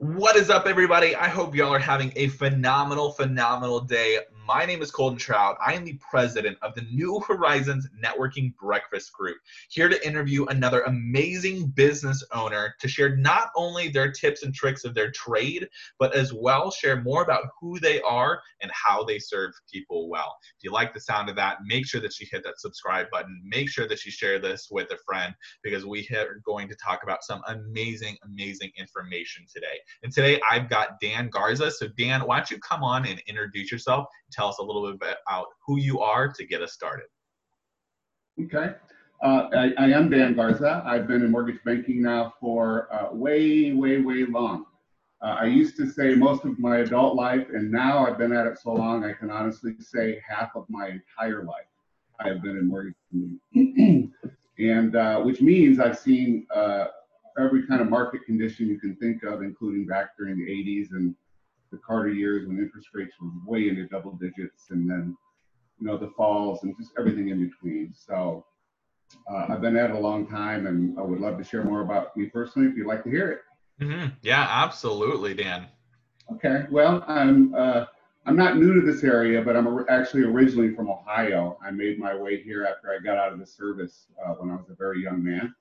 What is up, everybody? I hope y'all are having a phenomenal, phenomenal day. My name is Colton Trout. I am the president of the New Horizons Networking Breakfast Group, here to interview another amazing business owner to share not only their tips and tricks of their trade, but as well share more about who they are and how they serve people well. If you like the sound of that, make sure that you hit that subscribe button. Make sure that you share this with a friend because we are going to talk about some amazing, amazing information today. And today I've got Dan Garza. So, Dan, why don't you come on and introduce yourself? Tell us a little bit about who you are to get us started. Okay. Uh, I, I, am Dan Garza. I've been in mortgage banking now for uh, way, way, way long. Uh, I used to say most of my adult life, and now I've been at it so long, I can honestly say half of my entire life I have been in mortgage banking. and uh, which means I've seen uh, every kind of market condition you can think of, including back during the 80s and the Carter years when interest rates were way into double digits, and then you know the falls and just everything in between. So uh, I've been at it a long time, and I would love to share more about me personally if you'd like to hear it. Mm-hmm. Yeah, absolutely, Dan. Okay, well, I'm uh, I'm not new to this area, but I'm actually originally from Ohio. I made my way here after I got out of the service uh, when I was a very young man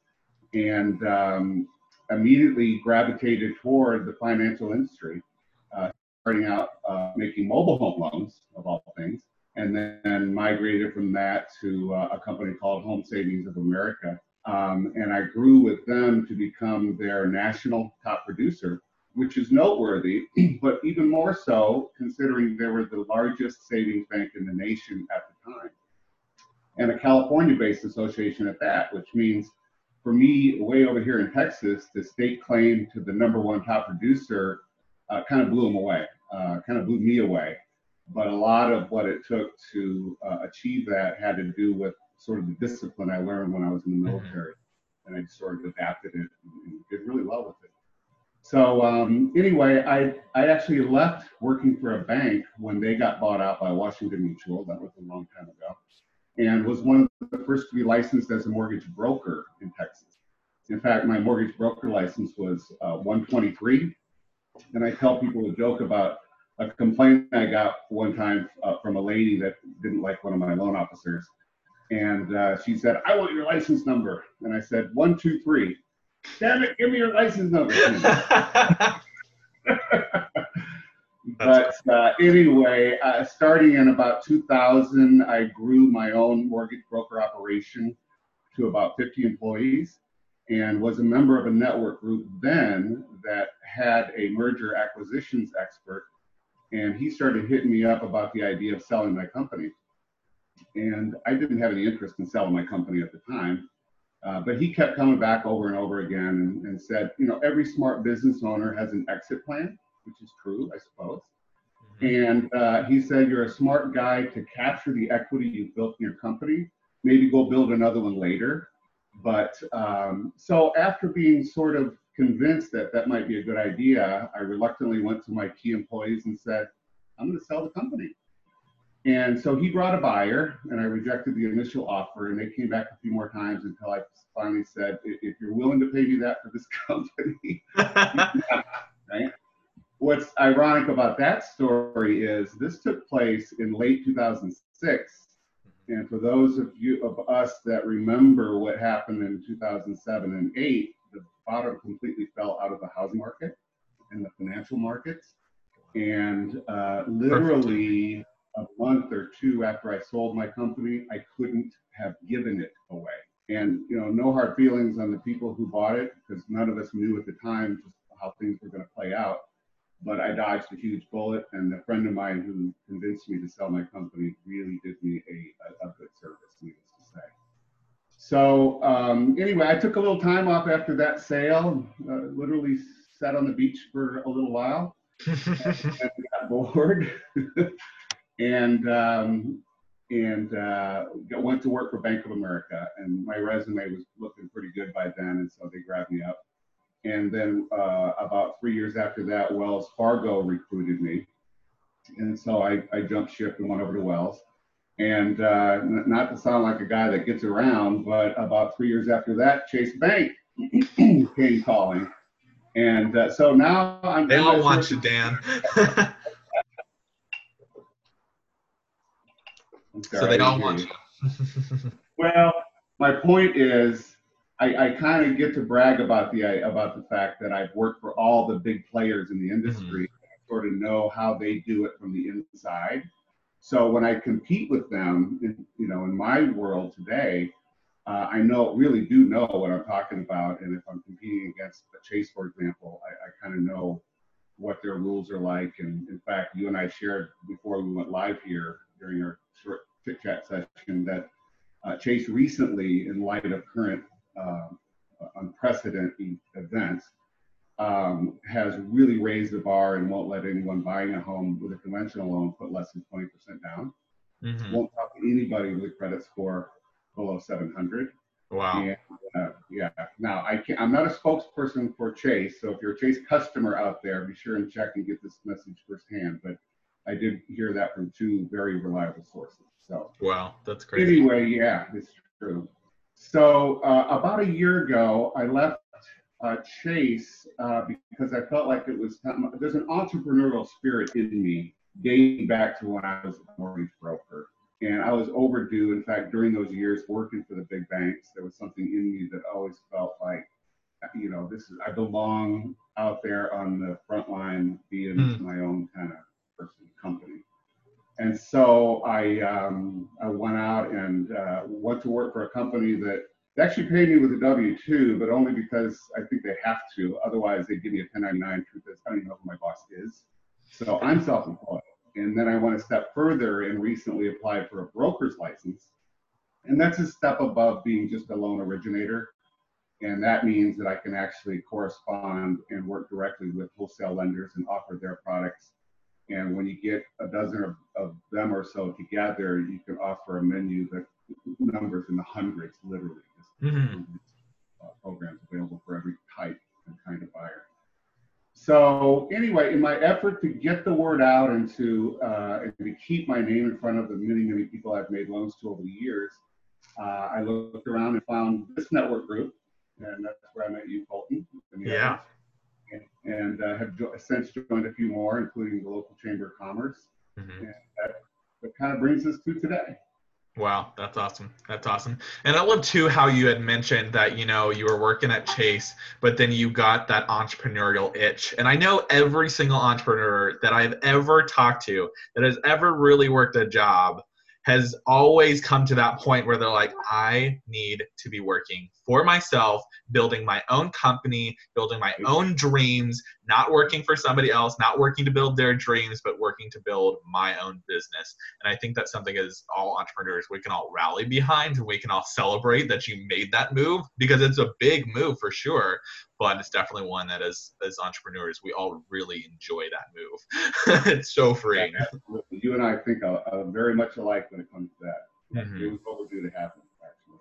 and um, immediately gravitated toward the financial industry, uh, starting out uh, making mobile home loans, of all things, and then migrated from that to uh, a company called Home Savings of America. Um, and I grew with them to become their national top producer, which is noteworthy, but even more so considering they were the largest savings bank in the nation at the time. And a California based association at that, which means for me, way over here in Texas, the state claim to the number one top producer uh, kind of blew them away, uh, kind of blew me away. But a lot of what it took to uh, achieve that had to do with sort of the discipline I learned when I was in the mm-hmm. military. And I sort of adapted it and did really well with it. So um, anyway, I, I actually left working for a bank when they got bought out by Washington Mutual. That was a long time ago and was one of the first to be licensed as a mortgage broker in Texas. In fact, my mortgage broker license was uh, 123. And I tell people a joke about a complaint I got one time uh, from a lady that didn't like one of my loan officers. And uh, she said, I want your license number. And I said, 123. Damn it, give me your license number. but uh, anyway, uh, starting in about 2000, I grew my own mortgage broker operation to about 50 employees and was a member of a network group then that had a merger acquisitions expert. And he started hitting me up about the idea of selling my company. And I didn't have any interest in selling my company at the time. Uh, but he kept coming back over and over again and, and said, you know, every smart business owner has an exit plan which is true, I suppose. Mm-hmm. And uh, he said, You're a smart guy to capture the equity you've built in your company, maybe go build another one later. But um, so after being sort of convinced that that might be a good idea, I reluctantly went to my key employees and said, I'm going to sell the company. And so he brought a buyer, and I rejected the initial offer. And they came back a few more times until I finally said, "If you're willing to pay me that for this company, right?" what's ironic about that story is this took place in late 2006. And for those of you of us that remember what happened in 2007 and 8, the bottom completely fell out of the housing market and the financial markets. And uh, literally a month or two after I sold my company, I couldn't have given it away. And you know, no hard feelings on the people who bought it because none of us knew at the time just how things were going to play out but I dodged a huge bullet. And a friend of mine who convinced me to sell my company really did me a, a, a good service, needless to say. So um, anyway, I took a little time off after that sale, uh, literally sat on the beach for a little while and got bored. and um, and uh, went to work for Bank of America. And my resume was looking pretty good by then, and so they grabbed me up. And then uh, about three years after that, Wells Fargo recruited me. And so I, I jumped ship and went over to Wells. And uh, not to sound like a guy that gets around, but about three years after that, Chase Bank came calling. And uh, so now I'm. They all want you, Dan. So they all want you. Well, my point is, I, I kind of get to brag about the about the fact that I've worked for all the big players in the industry. I sort of know how they do it from the inside. So when I compete with them, in, you know, in my world today, uh, I know really do know what I'm talking about. And if I'm competing against a Chase, for example, I, I kind of know what their rules are like. And in fact, you and I shared before we went live here during our short chit chat session that uh, Chase recently, in light of current uh, unprecedented events, um, has really raised the bar and won't let anyone buying a home with a conventional loan put less than 20% down. Mhm. Won't talk to anybody with a credit score below 700. Wow. And, uh, yeah. Now, I can't, I'm not a spokesperson for Chase, so if you're a Chase customer out there, be sure and check and get this message firsthand. But I did hear that from two very reliable sources. So Wow. That's crazy. anyway, yeah, it's true. So uh, about a year ago, I left uh, Chase uh, because I felt like it was. There's an entrepreneurial spirit in me dating back to when I was a mortgage broker. And I was overdue. In fact, during those years working for the big banks, there was something in me that always felt like, you know, this is I belong out there on the front line, being Hmm. my own kind of person, company. And so I um, I went out and uh, went to work for a company that actually paid me with a W two, but only because I think they have to. Otherwise, they give me a 1099. Truth is, I don't even know who my boss is. So I'm self-employed. And then I went a step further and recently applied for a broker's license. And that's a step above being just a loan originator. And that means that I can actually correspond and work directly with wholesale lenders and offer their products. And when you get a dozen of, of them or so together, you can offer a menu that numbers in the hundreds, literally. Mhm. uh, programs available for every type and kind of buyer. So anyway, in my effort to get the word out and to uh, and to keep my name in front of the many many people I've made loans to over the years, uh, I looked around and found this network group, and that's where I met you, Colton. Yeah. others. And, uh, have jo- since joined a few more, including the local chamber of commerce. Mhm. And that, that kind of brings us to today. Wow, that's awesome. That's awesome. And I love too how you had mentioned that, you know, you were working at Chase, but then you got that entrepreneurial itch. And I know every single entrepreneur that I've ever talked to that has ever really worked a job has always come to that point where they're like, I need to be working for myself, building my own company, building my own dreams, not working for somebody else, not working to build their dreams, but working to build my own business. And I think that's something as all entrepreneurs we can all rally behind and we can all celebrate that you made that move because it's a big move for sure. But it's definitely one that as as entrepreneurs we all really enjoy that move. it's so freeing. Absolutely. You and I think are, uh, very much alike when it comes to that. Mhm. It was overdue to happen.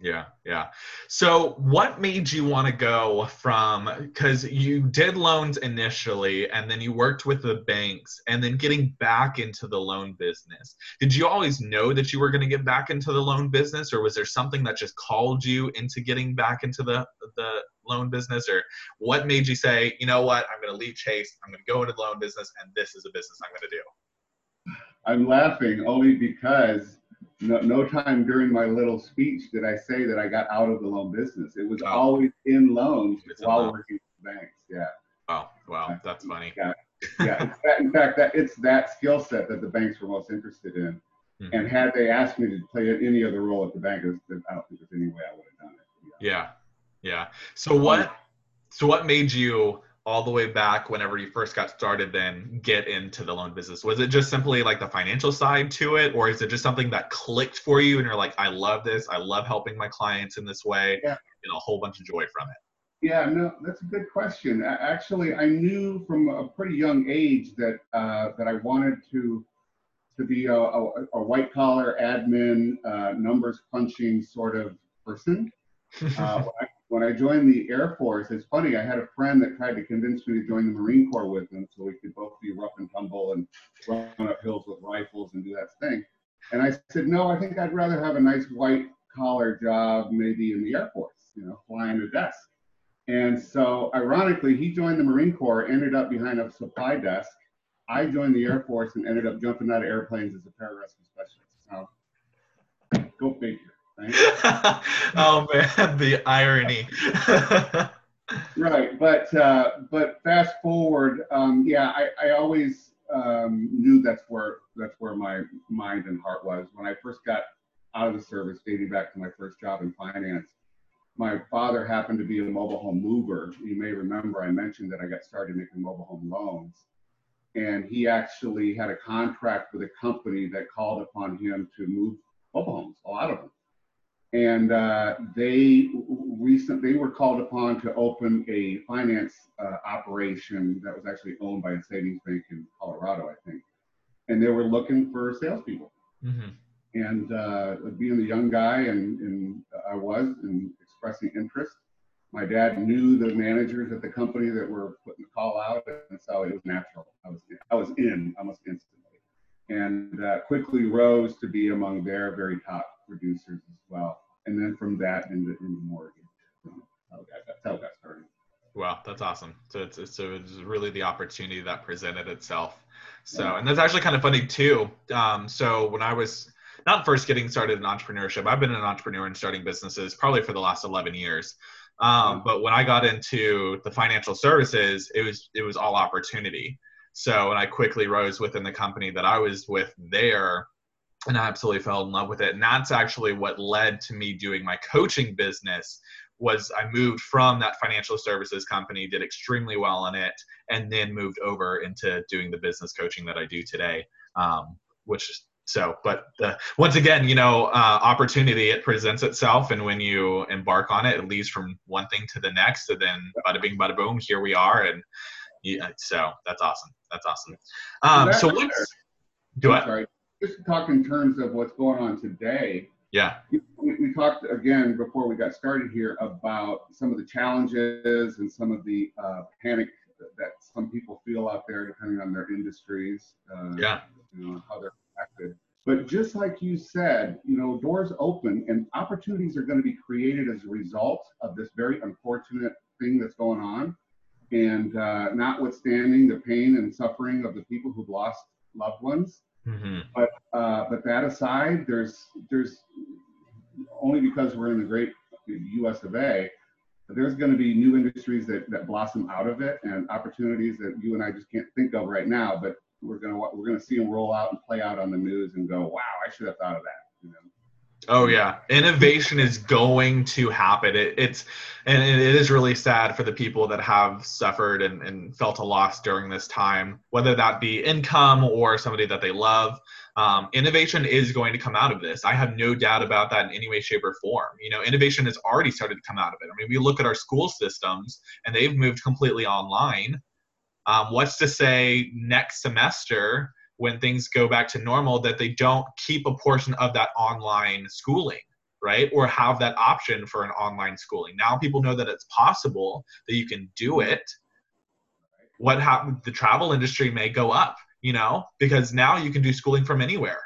Yeah, yeah. So, what made you want to go from because you did loans initially, and then you worked with the banks, and then getting back into the loan business? Did you always know that you were going to get back into the loan business, or was there something that just called you into getting back into the the loan business, or what made you say, you know what, I'm going to leave Chase, I'm going to go into the loan business, and this is a business I'm going to do? I'm laughing only because no, no time during my little speech did I say that I got out of the loan business. It was Oh. always in loans It's while working for banks. Yeah. Oh, wow, that's funny. Yeah. Yeah. That, in fact, that it's that skill set that the banks were most interested in. Mhm. And had they asked me to play any other role at the bank, I don't think there's any way I would have done it. Yeah, yeah. So what? So what made you all the way back whenever you first got started then get into the loan business? Was it just simply like the financial side to it, or is it just something that clicked for you and you're like, I love this, I love helping my clients in this way, Yeah. and a whole bunch of joy from it. Yeah, no, that's a good question. Actually, I knew from a pretty young age that uh, that I wanted to to be a, a, a white collar admin, uh, numbers crunching sort of person. Uh, when, I, joined the Air Force, it's funny. I had a friend that tried to convince me to join the Marine Corps with him, so we could both be rough and tumble and run up hills with rifles and do that thing. And I said, no, I think I'd rather have a nice white collar job, maybe in the Air Force, you know, flying a desk. And so, ironically, he joined the Marine Corps, ended up behind a supply desk. I joined the Air Force and ended up jumping out of airplanes as a pararescue specialist. So, go figure. Right? oh man, the irony. right, but uh, but fast forward, um, yeah, I, I always um, knew that's where that's where my mind and heart was when I first got out of the service, dating back to my first job in finance my father happened to be a mobile home mover. You may remember I mentioned that I got started making mobile home loans. And he actually had a contract with a company that called upon him to move mobile homes, a lot of them. And uh, they recent they were called upon to open a finance uh, operation that was actually owned by a savings bank in Colorado, I think. And they were looking for salespeople. Mm-hmm. And uh, being the young guy, and, and I was, and expressing interest. My dad knew the managers at the company that were putting the call out, and so it was natural. I was I was in almost instantly, and uh, quickly rose to be among their very top producers as well. And then from that into, into mortgage. that's how it got started. Wow, that's awesome. So it's, it's so it's really the opportunity that presented itself. So yeah. and that's actually kind of funny too. Um, so when I was not first getting started in entrepreneurship. I've been an entrepreneur and starting businesses probably for the last 11 years. Um, but when I got into the financial services, it was it was all opportunity. So and I quickly rose within the company that I was with there, and I absolutely fell in love with it. And that's actually what led to me doing my coaching business. Was I moved from that financial services company, did extremely well in it, and then moved over into doing the business coaching that I do today, um, which so but uh, once again you know uh, opportunity it presents itself and when you embark on it it leads from one thing to the next and then bada bing bada boom here we are and yeah, so that's awesome that's awesome um, so let's do it sorry. Just to talk in terms of what's going on today yeah we, we talked again before we got started here about some of the challenges and some of the uh, panic that some people feel out there depending on their industries uh, yeah you know how they're affected. but just like you said, you know, doors open and opportunities are going to be created as a result of this very unfortunate thing that's going on. And uh, notwithstanding the pain and suffering of the people who've lost loved ones, mm-hmm. but uh, but that aside, there's there's only because we're in the great U.S. of A. There's going to be new industries that, that blossom out of it and opportunities that you and I just can't think of right now. But we're gonna we're gonna see them roll out and play out on the news and go, wow, I should have thought of that. Oh yeah, innovation is going to happen. It, it's and it is really sad for the people that have suffered and, and felt a loss during this time, whether that be income or somebody that they love. Um, innovation is going to come out of this. I have no doubt about that in any way, shape, or form. You know, innovation has already started to come out of it. I mean, we look at our school systems and they've moved completely online. Um, what's to say next semester when things go back to normal that they don't keep a portion of that online schooling? right? Or have that option for an online schooling. Now people know that it's possible that you can do it. What happened? The travel industry may go up, you know, because now you can do schooling from anywhere.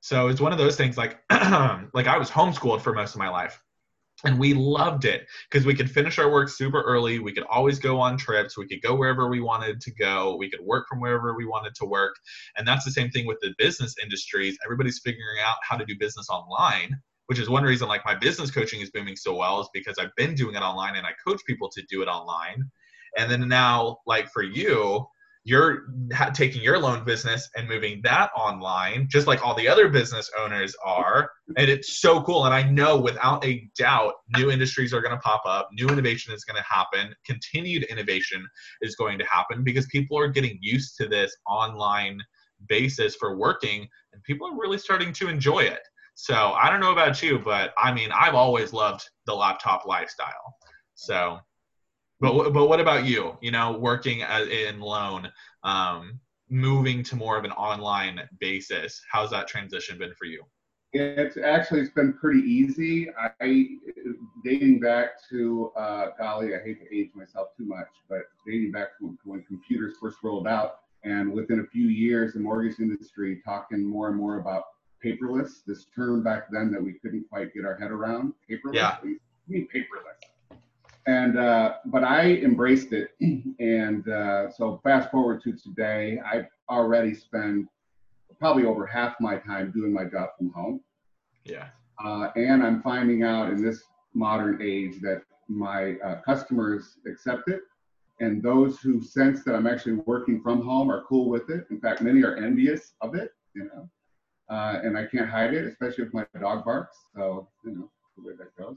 So it's one of those things like, like I was homeschooled for most of my life and we loved it because we could finish our work super early. We could always go on trips. We could go wherever we wanted to go. We could work from wherever we wanted to work. And that's the same thing with the business industries. Everybody's figuring out how to do business online which is one reason like my business coaching is booming so well is because i've been doing it online and i coach people to do it online. And then now like for you you're ha- taking your loan business and moving that online just like all the other business owners are. And it's so cool. And i know without a doubt new industries are going to pop up new innovation is going to happen continued innovation is going to happen because people are getting used to this online basis for working and people are really starting to enjoy it. So i don't know about you but i mean i've always loved the laptop lifestyle. So but but what about you? You know, working in loan, um, moving to more of an online basis. How's that transition been for you? It's actually it's been pretty easy. I dating back to uh, golly, I hate to age myself too much, but dating back to when computers first rolled out, and within a few years, the mortgage industry talking more and more about paperless. This term back then that we couldn't quite get our head around. Paperless. Yeah. We mean paperless and uh, but I embraced it, and uh, so fast forward to today, I already spend probably over half my time doing my job from home. Yeah. Uh, and I'm finding out in this modern age that my uh, customers accept it, and those who sense that I'm actually working from home are cool with it. In fact, many are envious of it. You know, uh, and I can't hide it, especially if my dog barks. So you know the way that goes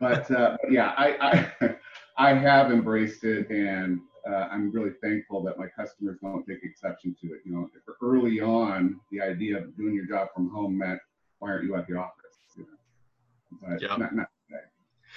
but uh, yeah, I, I, I have embraced it, and uh, I'm really thankful that my customers don't take exception to it. You know, early on, the idea of doing your job from home meant, why aren't you at the office? You know, but yeah. not, not.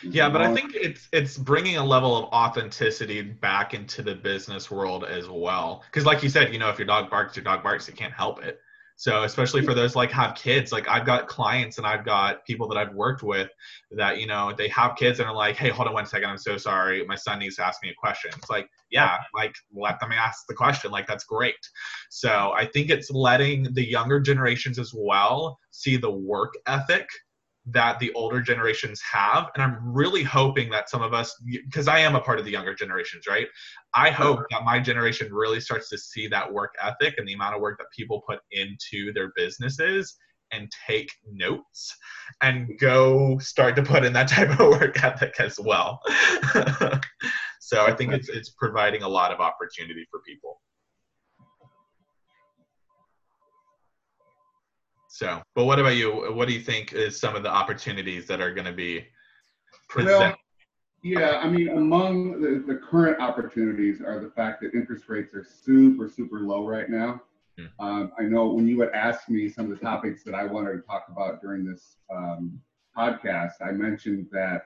Yeah, but I think it's it's bringing a level of authenticity back into the business world as well. Because, like you said, you know, if your dog barks, your dog barks. You can't help it. So especially for those like have kids, like I've got clients and I've got people that I've worked with that, you know, they have kids and are like, hey, hold on one second, I'm so sorry. My son needs to ask me a question. It's like, yeah, like let them ask the question. Like that's great. So I think it's letting the younger generations as well see the work ethic that the older generations have and i'm really hoping that some of us because i am a part of the younger generations right? I hope that my generation really starts to see that work ethic and the amount of work that people put into their businesses and take notes and go start to put in that type of work ethic as well. So i think it's it's providing a lot of opportunity for people So, but what about you? What do you think is some of the opportunities that are going to be presented? Well, yeah, I mean, among the, the current opportunities are the fact that interest rates are super, super low right now. Hmm. Um, I know when you had asked me some of the topics that I wanted to talk about during this um, podcast, I mentioned that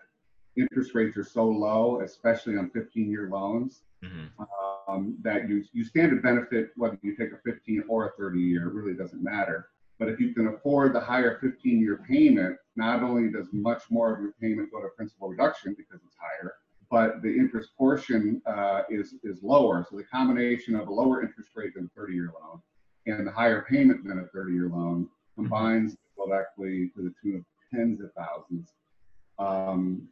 interest rates are so low, especially on 15 year loans, mm-hmm. um, that you, you stand to benefit whether you take a 15 or a 30 year, it really doesn't matter. But if you can afford the higher 15 year payment, not only does much more of your payment go to principal reduction because it's higher, but the interest portion uh, is, is lower. So the combination of a lower interest rate than a 30 year loan and the higher payment than a 30 year loan combines build equity to the tune of tens of thousands. Um,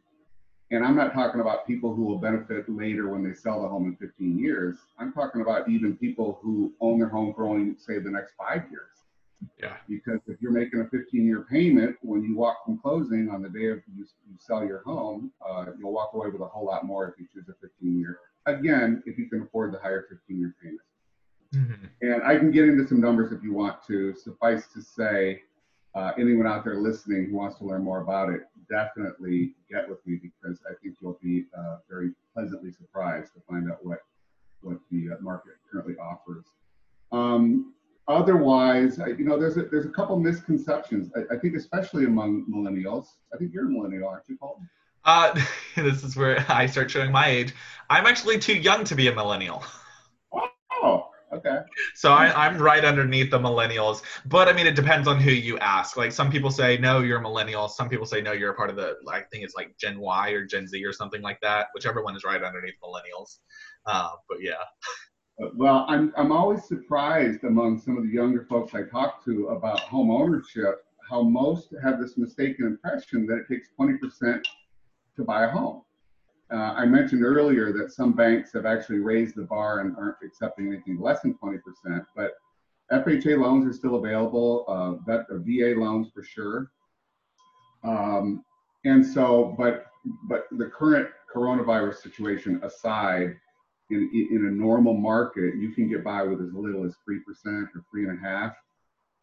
and I'm not talking about people who will benefit later when they sell the home in 15 years. I'm talking about even people who own their home for only, say, the next five years. Yeah. Because if you're making a 15 year payment, when you walk from closing on the day of you, you sell your home, uh, you'll walk away with a whole lot more if you choose a 15 year. Again, if you can afford the higher 15 year payment. Mm-hmm. And I can get into some numbers if you want to. Suffice to say, uh, anyone out there listening who wants to learn more about it, definitely get with me because I think you'll be uh, very pleasantly surprised to find out what what the uh, market currently offers. Um, otherwise, I, you know, there's a, there's a couple misconceptions. I, I, think especially among millennials. I think you're a millennial, aren't you, Paul? Uh, this is where I start showing my age. I'm actually too young to be a millennial. Oh, okay. So I, am right underneath the millennials, but I mean, it depends on who you ask. Like some people say, no, you're a millennial. Some people say, no, you're a part of the, I think it's like Gen Y or Gen Z or something like that. Whichever one is right underneath millennials. Uh, but yeah. Well, I'm, I'm always surprised among some of the younger folks I talk to about home ownership, how most have this mistaken impression that it takes 20% to buy a home. Uh, I mentioned earlier that some banks have actually raised the bar and aren't accepting anything less than 20%, but FHA loans are still available, uh, that, uh, VA loans for sure. Um, and so, but but the current coronavirus situation aside, in, in a normal market, you can get by with as little as 3% or three and a half.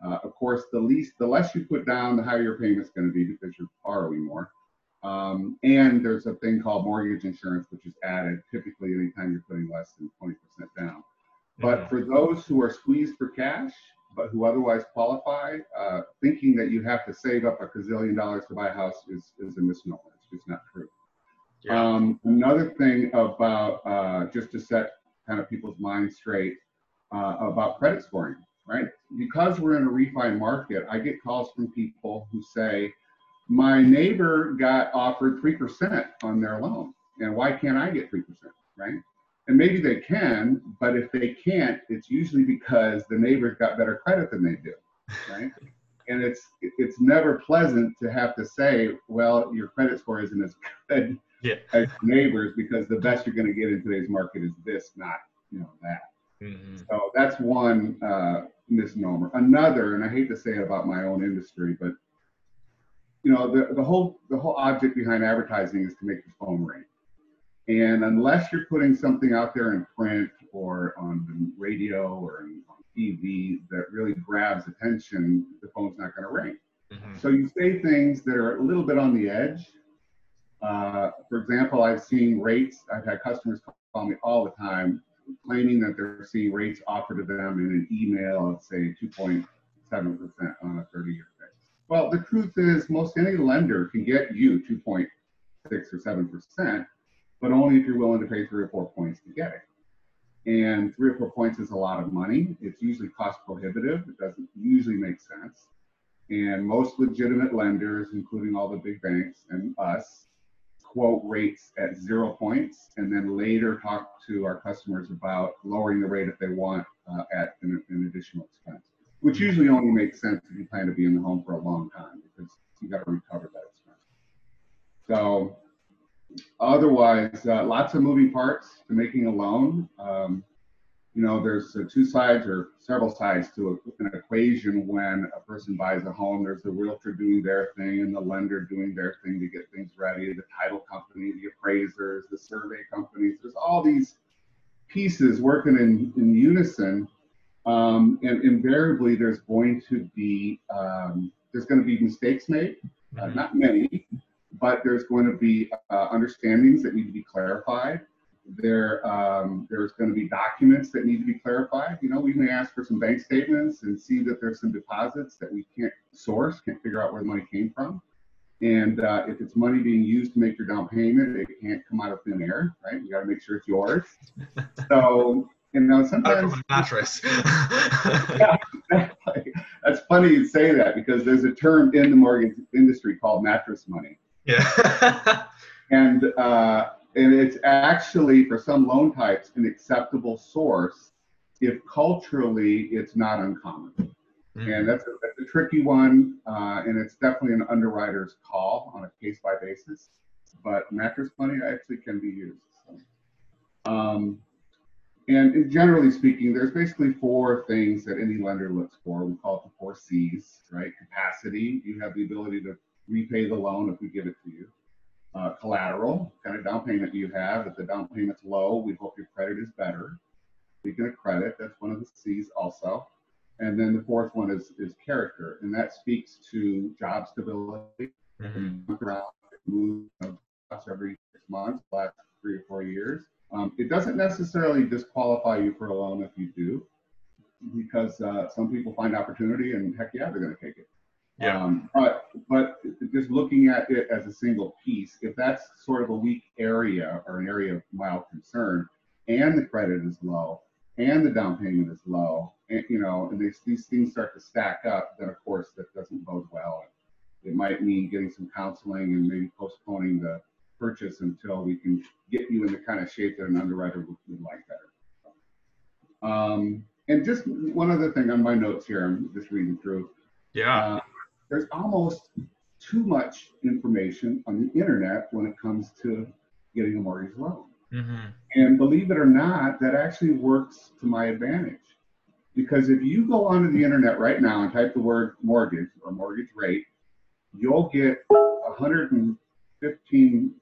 Uh, of course, the least, the less you put down, the higher your payment's going to be because you're borrowing more. Um, and there's a thing called mortgage insurance, which is added typically anytime you're putting less than 20% down. But mm-hmm. for those who are squeezed for cash, but who otherwise qualify, uh, thinking that you have to save up a gazillion dollars to buy a house is, is a misnomer. It's just not true. Yeah. Um, another thing about uh, just to set kind of people's minds straight uh, about credit scoring, right? Because we're in a refi market, I get calls from people who say, my neighbor got offered 3% on their loan, and why can't I get 3%, right? And maybe they can, but if they can't, it's usually because the neighbor's got better credit than they do, right? and it's it's never pleasant to have to say, well, your credit score isn't as good yeah. as neighbors because the best you're going to get in today's market is this, not you know that. Mm-hmm. So that's one uh, misnomer. Another, and I hate to say it about my own industry, but you know the, the whole the whole object behind advertising is to make the phone ring. And unless you're putting something out there in print or on the radio or on TV that really grabs attention, the phone's not going to ring. Mm-hmm. So you say things that are a little bit on the edge. Uh, for example, I've seen rates, I've had customers call me all the time claiming that they're seeing rates offered to them in an email of, say, 2.7% on a 30 year fix. Well, the truth is, most any lender can get you 2.6 or 7%, but only if you're willing to pay three or four points to get it. And three or four points is a lot of money. It's usually cost prohibitive. It doesn't usually make sense. And most legitimate lenders, including all the big banks and us, quote rates at zero points and then later talk to our customers about lowering the rate if they want uh, at an, an, additional expense, which usually only makes sense if you plan to be in the home for a long time because you got to recover that expense. So otherwise, uh, lots of moving parts to making a loan. Um, you know, there's uh, two sides or several sides to a, an equation when a person buys a home. There's the realtor doing their thing and the lender doing their thing to get things ready, the title company, the appraisers, the survey companies. There's all these pieces working in, in unison. Um, and invariably, there's going to be um, there's going to be mistakes made, uh, mm-hmm. not many, but there's going to be uh, understandings that need to be clarified there um, there's going to be documents that need to be clarified. You know, we may ask for some bank statements and see that there's some deposits that we can't source, can't figure out where the money came from. And uh, if it's money being used to make your down payment, it can't come out of thin air, right? You got to make sure it's yours. So, you know, sometimes mattress. yeah, exactly. That's funny you say that because there's a term in the mortgage industry called mattress money. Yeah. and uh, and it's actually for some loan types an acceptable source if culturally it's not uncommon. Mm-hmm. And that's a, that's a tricky one, uh, and it's definitely an underwriter's call on a case by basis. But mattress money actually can be used. So. Um, and generally speaking, there's basically four things that any lender looks for. We call it the four C's, right? Capacity, you have the ability to repay the loan if we give it to you uh, collateral, kind of down payment you have. If the down payment's low, we hope your credit is better. Speaking of credit, that's one of the C's also. And then the fourth one is, is character, and that speaks to job stability. Mm-hmm. Around, move every six months, last three or four years. Um, it doesn't necessarily disqualify you for a loan if you do, because uh, some people find opportunity and heck yeah, they're going to take it. Yeah. Um, but but just looking at it as a single piece, if that's sort of a weak area or an area of mild concern, and the credit is low, and the down payment is low, and you know, and these these things start to stack up, then of course that doesn't bode well. It might mean getting some counseling and maybe postponing the purchase until we can get you in the kind of shape that an underwriter would, like better. Um, and just one other thing on my notes here, I'm just reading through. Yeah. Uh, there's almost too much information on the internet when it comes to getting a mortgage loan. Mm-hmm. And believe it or not, that actually works to my advantage. Because if you go onto the internet right now and type the word mortgage or mortgage rate, you'll get 115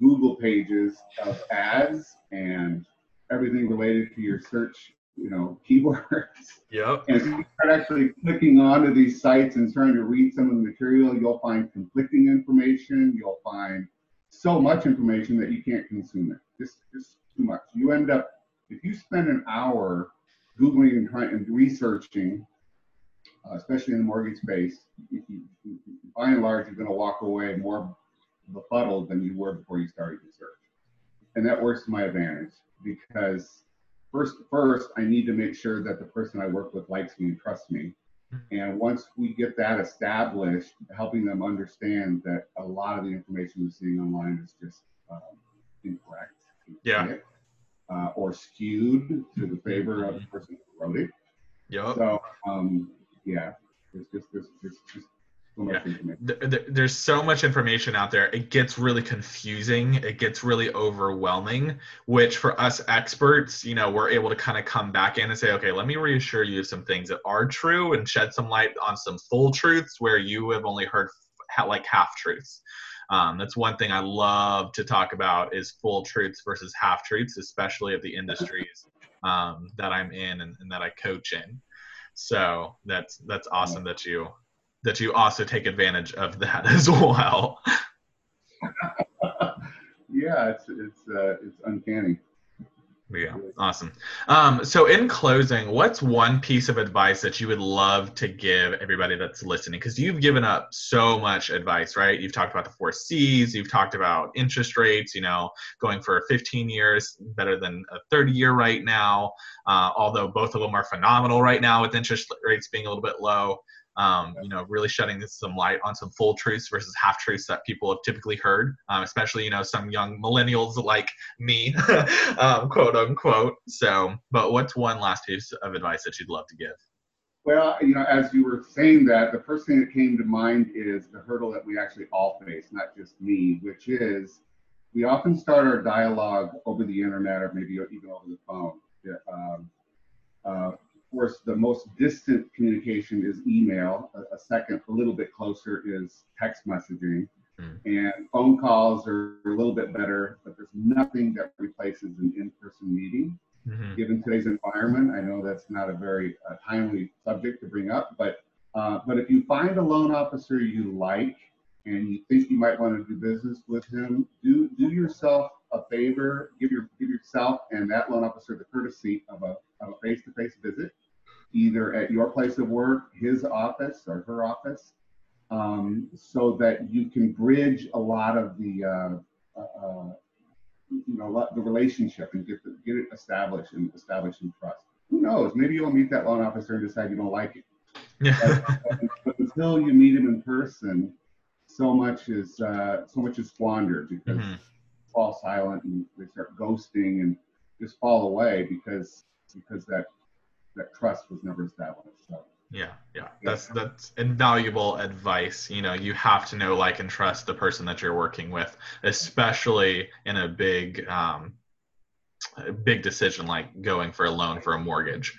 Google pages of ads and everything related to your search you know, keywords. Yep. And if you start actually clicking onto these sites and trying to read some of the material, you'll find conflicting information. You'll find so much information that you can't consume it. Just, just too much. You end up, if you spend an hour Googling and trying and researching, uh, especially in the mortgage space, you, you, by and large, you're going to walk away more befuddled than you were before you started your search. And that works to my advantage because first first I need to make sure that the person I work with likes me and trusts me. Mm-hmm. And once we get that established, helping them understand that a lot of the information we're seeing online is just um, incorrect. Yeah. Uh, or skewed to the favor of the mm-hmm. person who wrote it. Yep. So, um, yeah, it's just, there's just much yeah. information. there's so much information out there. It gets really confusing. It gets really overwhelming which for us experts you know we're able to kind of come back in and say okay let me reassure you of some things that are true and shed some light on some full truths where you have only heard like half truths. Um, that's one thing i love to talk about is full truths versus half truths especially of the industries um, that i'm in and, and that i coach in. So that's that's awesome that you that you also take advantage of that as well. yeah, it's it's uh, it's uncanny. Yeah, awesome. Um, so, in closing, what's one piece of advice that you would love to give everybody that's listening? Because you've given up so much advice, right? You've talked about the four C's, you've talked about interest rates, you know, going for 15 years better than a 30 year right now, uh, although both of them are phenomenal right now with interest rates being a little bit low um, you know, really shedding some light on some full truths versus half truths that people have typically heard, um, especially, you know, some young millennials like me, um, quote unquote. So, but what's one last piece of advice that you'd love to give? Well, you know, as you were saying that, the first thing that came to mind is the hurdle that we actually all face, not just me, which is we often start our dialogue over the internet or maybe even over the phone. Um, uh, course, the most distant communication is email. A, a second, a little bit closer, is text messaging. Mm. And phone calls are a little bit better, but there's nothing that replaces an in person meeting. Mm-hmm. Given today's environment, I know that's not a very uh, timely subject to bring up, but uh, but if you find a loan officer you like and you think you might want to do business with him, do do yourself a favor, give your give yourself and that loan officer the courtesy of a of a face-to-face visit, either at your place of work, his office, or her office, um, so that you can bridge a lot of the uh, uh, uh you know the relationship and get the, get it established and establishing trust. Who knows? Maybe you'll meet that loan officer and decide you don't like it. Yeah. but, but until you meet him in person, so much is uh, so much is squandered because mm-hmm. Fall silent and they start ghosting and just fall away because because that that trust was never established. So. Yeah, yeah, that's that's invaluable advice. You know, you have to know, like, and trust the person that you're working with, especially in a big, um, big decision like going for a loan for a mortgage.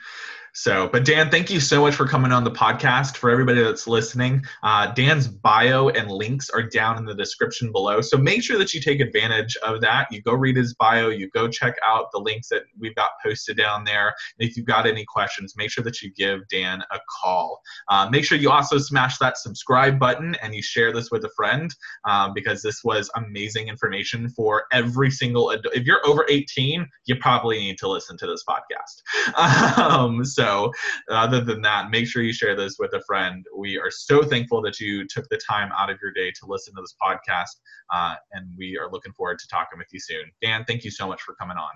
So, but Dan, thank you so much for coming on the podcast. For everybody that's listening, uh, Dan's bio and links are down in the description below. So make sure that you take advantage of that. You go read his bio, you go check out the links that we've got posted down there. And if you've got any questions, make sure that you give Dan a call. Uh, make sure you also smash that subscribe button and you share this with a friend um, because this was amazing information for every single. Ad- if you're over 18, you probably need to listen to this podcast. um, so so, other than that, make sure you share this with a friend. We are so thankful that you took the time out of your day to listen to this podcast, uh, and we are looking forward to talking with you soon. Dan, thank you so much for coming on.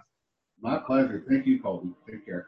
My pleasure. Thank you, Colby. Take care.